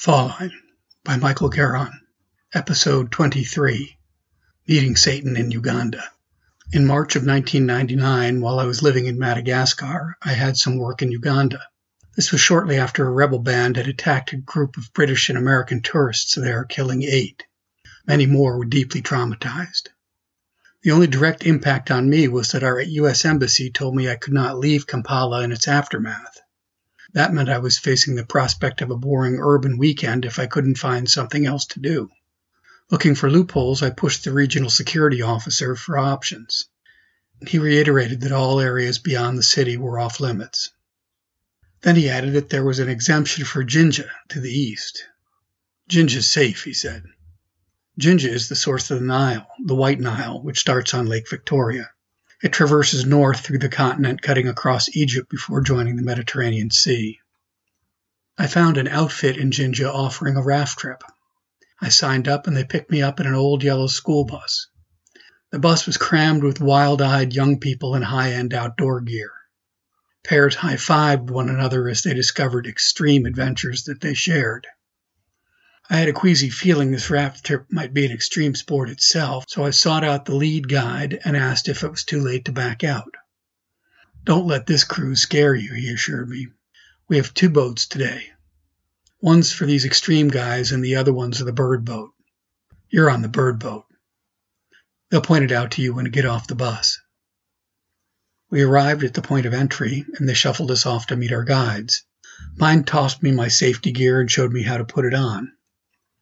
Fall Line by Michael Garon, Episode 23 Meeting Satan in Uganda. In March of 1999, while I was living in Madagascar, I had some work in Uganda. This was shortly after a rebel band had attacked a group of British and American tourists there, killing eight. Many more were deeply traumatized. The only direct impact on me was that our U.S. Embassy told me I could not leave Kampala in its aftermath. That meant I was facing the prospect of a boring urban weekend if I couldn't find something else to do. Looking for loopholes, I pushed the regional security officer for options. He reiterated that all areas beyond the city were off limits. Then he added that there was an exemption for Jinja to the east. Jinja's safe, he said. Jinja is the source of the Nile, the White Nile, which starts on Lake Victoria. It traverses north through the continent, cutting across Egypt before joining the Mediterranean Sea. I found an outfit in Jinja offering a raft trip. I signed up and they picked me up in an old yellow school bus. The bus was crammed with wild eyed young people in high end outdoor gear. Pairs high fived one another as they discovered extreme adventures that they shared. I had a queasy feeling this raft trip might be an extreme sport itself, so I sought out the lead guide and asked if it was too late to back out. Don't let this cruise scare you, he assured me. We have two boats today. One's for these extreme guys, and the other one's the bird boat. You're on the bird boat. They'll point it out to you when you get off the bus. We arrived at the point of entry, and they shuffled us off to meet our guides. Mine tossed me my safety gear and showed me how to put it on.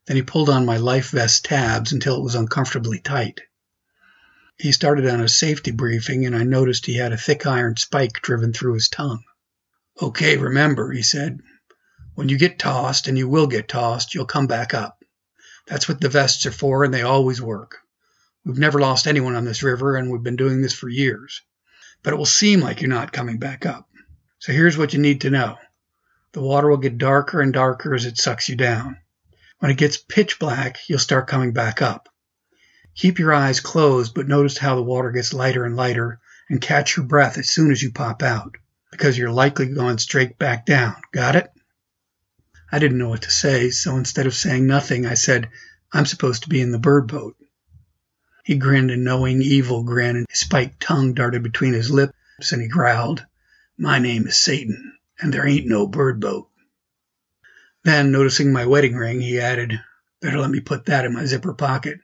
Then he pulled on my life vest tabs until it was uncomfortably tight. He started on a safety briefing, and I noticed he had a thick iron spike driven through his tongue. Okay, remember, he said, when you get tossed, and you will get tossed, you'll come back up. That's what the vests are for, and they always work. We've never lost anyone on this river, and we've been doing this for years. But it will seem like you're not coming back up. So here's what you need to know the water will get darker and darker as it sucks you down. When it gets pitch black, you'll start coming back up. Keep your eyes closed, but notice how the water gets lighter and lighter and catch your breath as soon as you pop out, because you're likely going straight back down. Got it? I didn't know what to say, so instead of saying nothing, I said, I'm supposed to be in the bird boat. He grinned a knowing, evil grin, and his spiked tongue darted between his lips, and he growled, My name is Satan, and there ain't no bird boat. Then, noticing my wedding ring, he added, Better let me put that in my zipper pocket.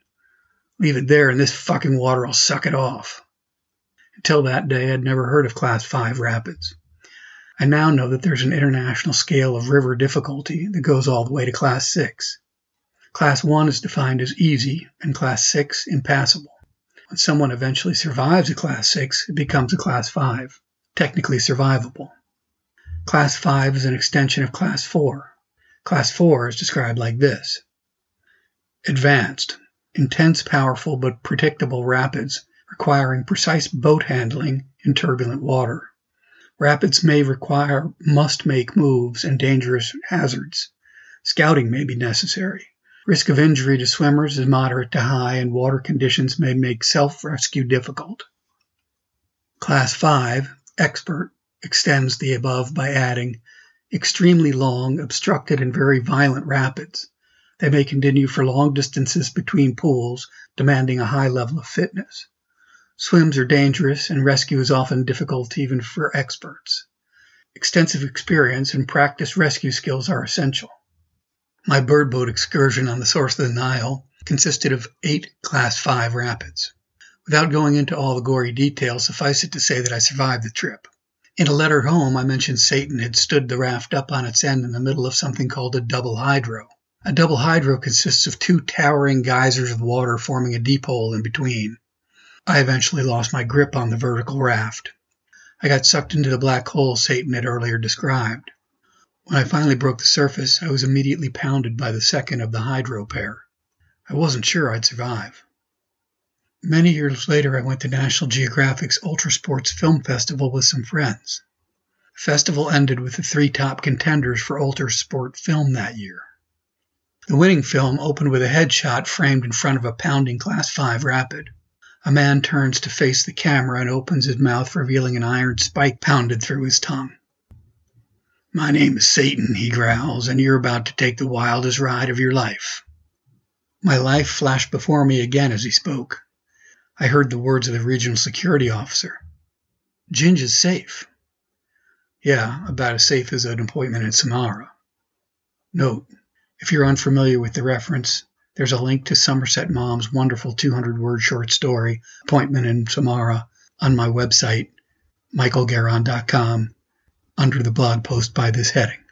Leave it there, and this fucking water will suck it off. Until that day, I'd never heard of Class 5 rapids. I now know that there's an international scale of river difficulty that goes all the way to Class 6. Class 1 is defined as easy, and Class 6 impassable. When someone eventually survives a Class 6, it becomes a Class 5, technically survivable. Class 5 is an extension of Class 4, Class 4 is described like this Advanced, intense, powerful, but predictable rapids requiring precise boat handling in turbulent water. Rapids may require must make moves and dangerous hazards. Scouting may be necessary. Risk of injury to swimmers is moderate to high, and water conditions may make self rescue difficult. Class 5, expert, extends the above by adding extremely long, obstructed, and very violent rapids. They may continue for long distances between pools, demanding a high level of fitness. Swims are dangerous, and rescue is often difficult even for experts. Extensive experience and practice rescue skills are essential. My bird boat excursion on the source of the Nile consisted of eight Class 5 rapids. Without going into all the gory details, suffice it to say that I survived the trip. In a letter home, I mentioned Satan had stood the raft up on its end in the middle of something called a double hydro. A double hydro consists of two towering geysers of water forming a deep hole in between. I eventually lost my grip on the vertical raft. I got sucked into the black hole Satan had earlier described. When I finally broke the surface, I was immediately pounded by the second of the hydro pair. I wasn't sure I'd survive. Many years later, I went to National Geographic's Ultra Sports Film Festival with some friends. The festival ended with the three top contenders for Ultra Sport film that year. The winning film opened with a headshot framed in front of a pounding Class 5 rapid. A man turns to face the camera and opens his mouth, revealing an iron spike pounded through his tongue. My name is Satan, he growls, and you're about to take the wildest ride of your life. My life flashed before me again as he spoke. I heard the words of the regional security officer. Jinja is safe. Yeah, about as safe as an appointment in Samara. Note, if you're unfamiliar with the reference, there's a link to Somerset Maugham's wonderful 200 word short story, Appointment in Samara, on my website, michaelgaron.com, under the blog post by this heading.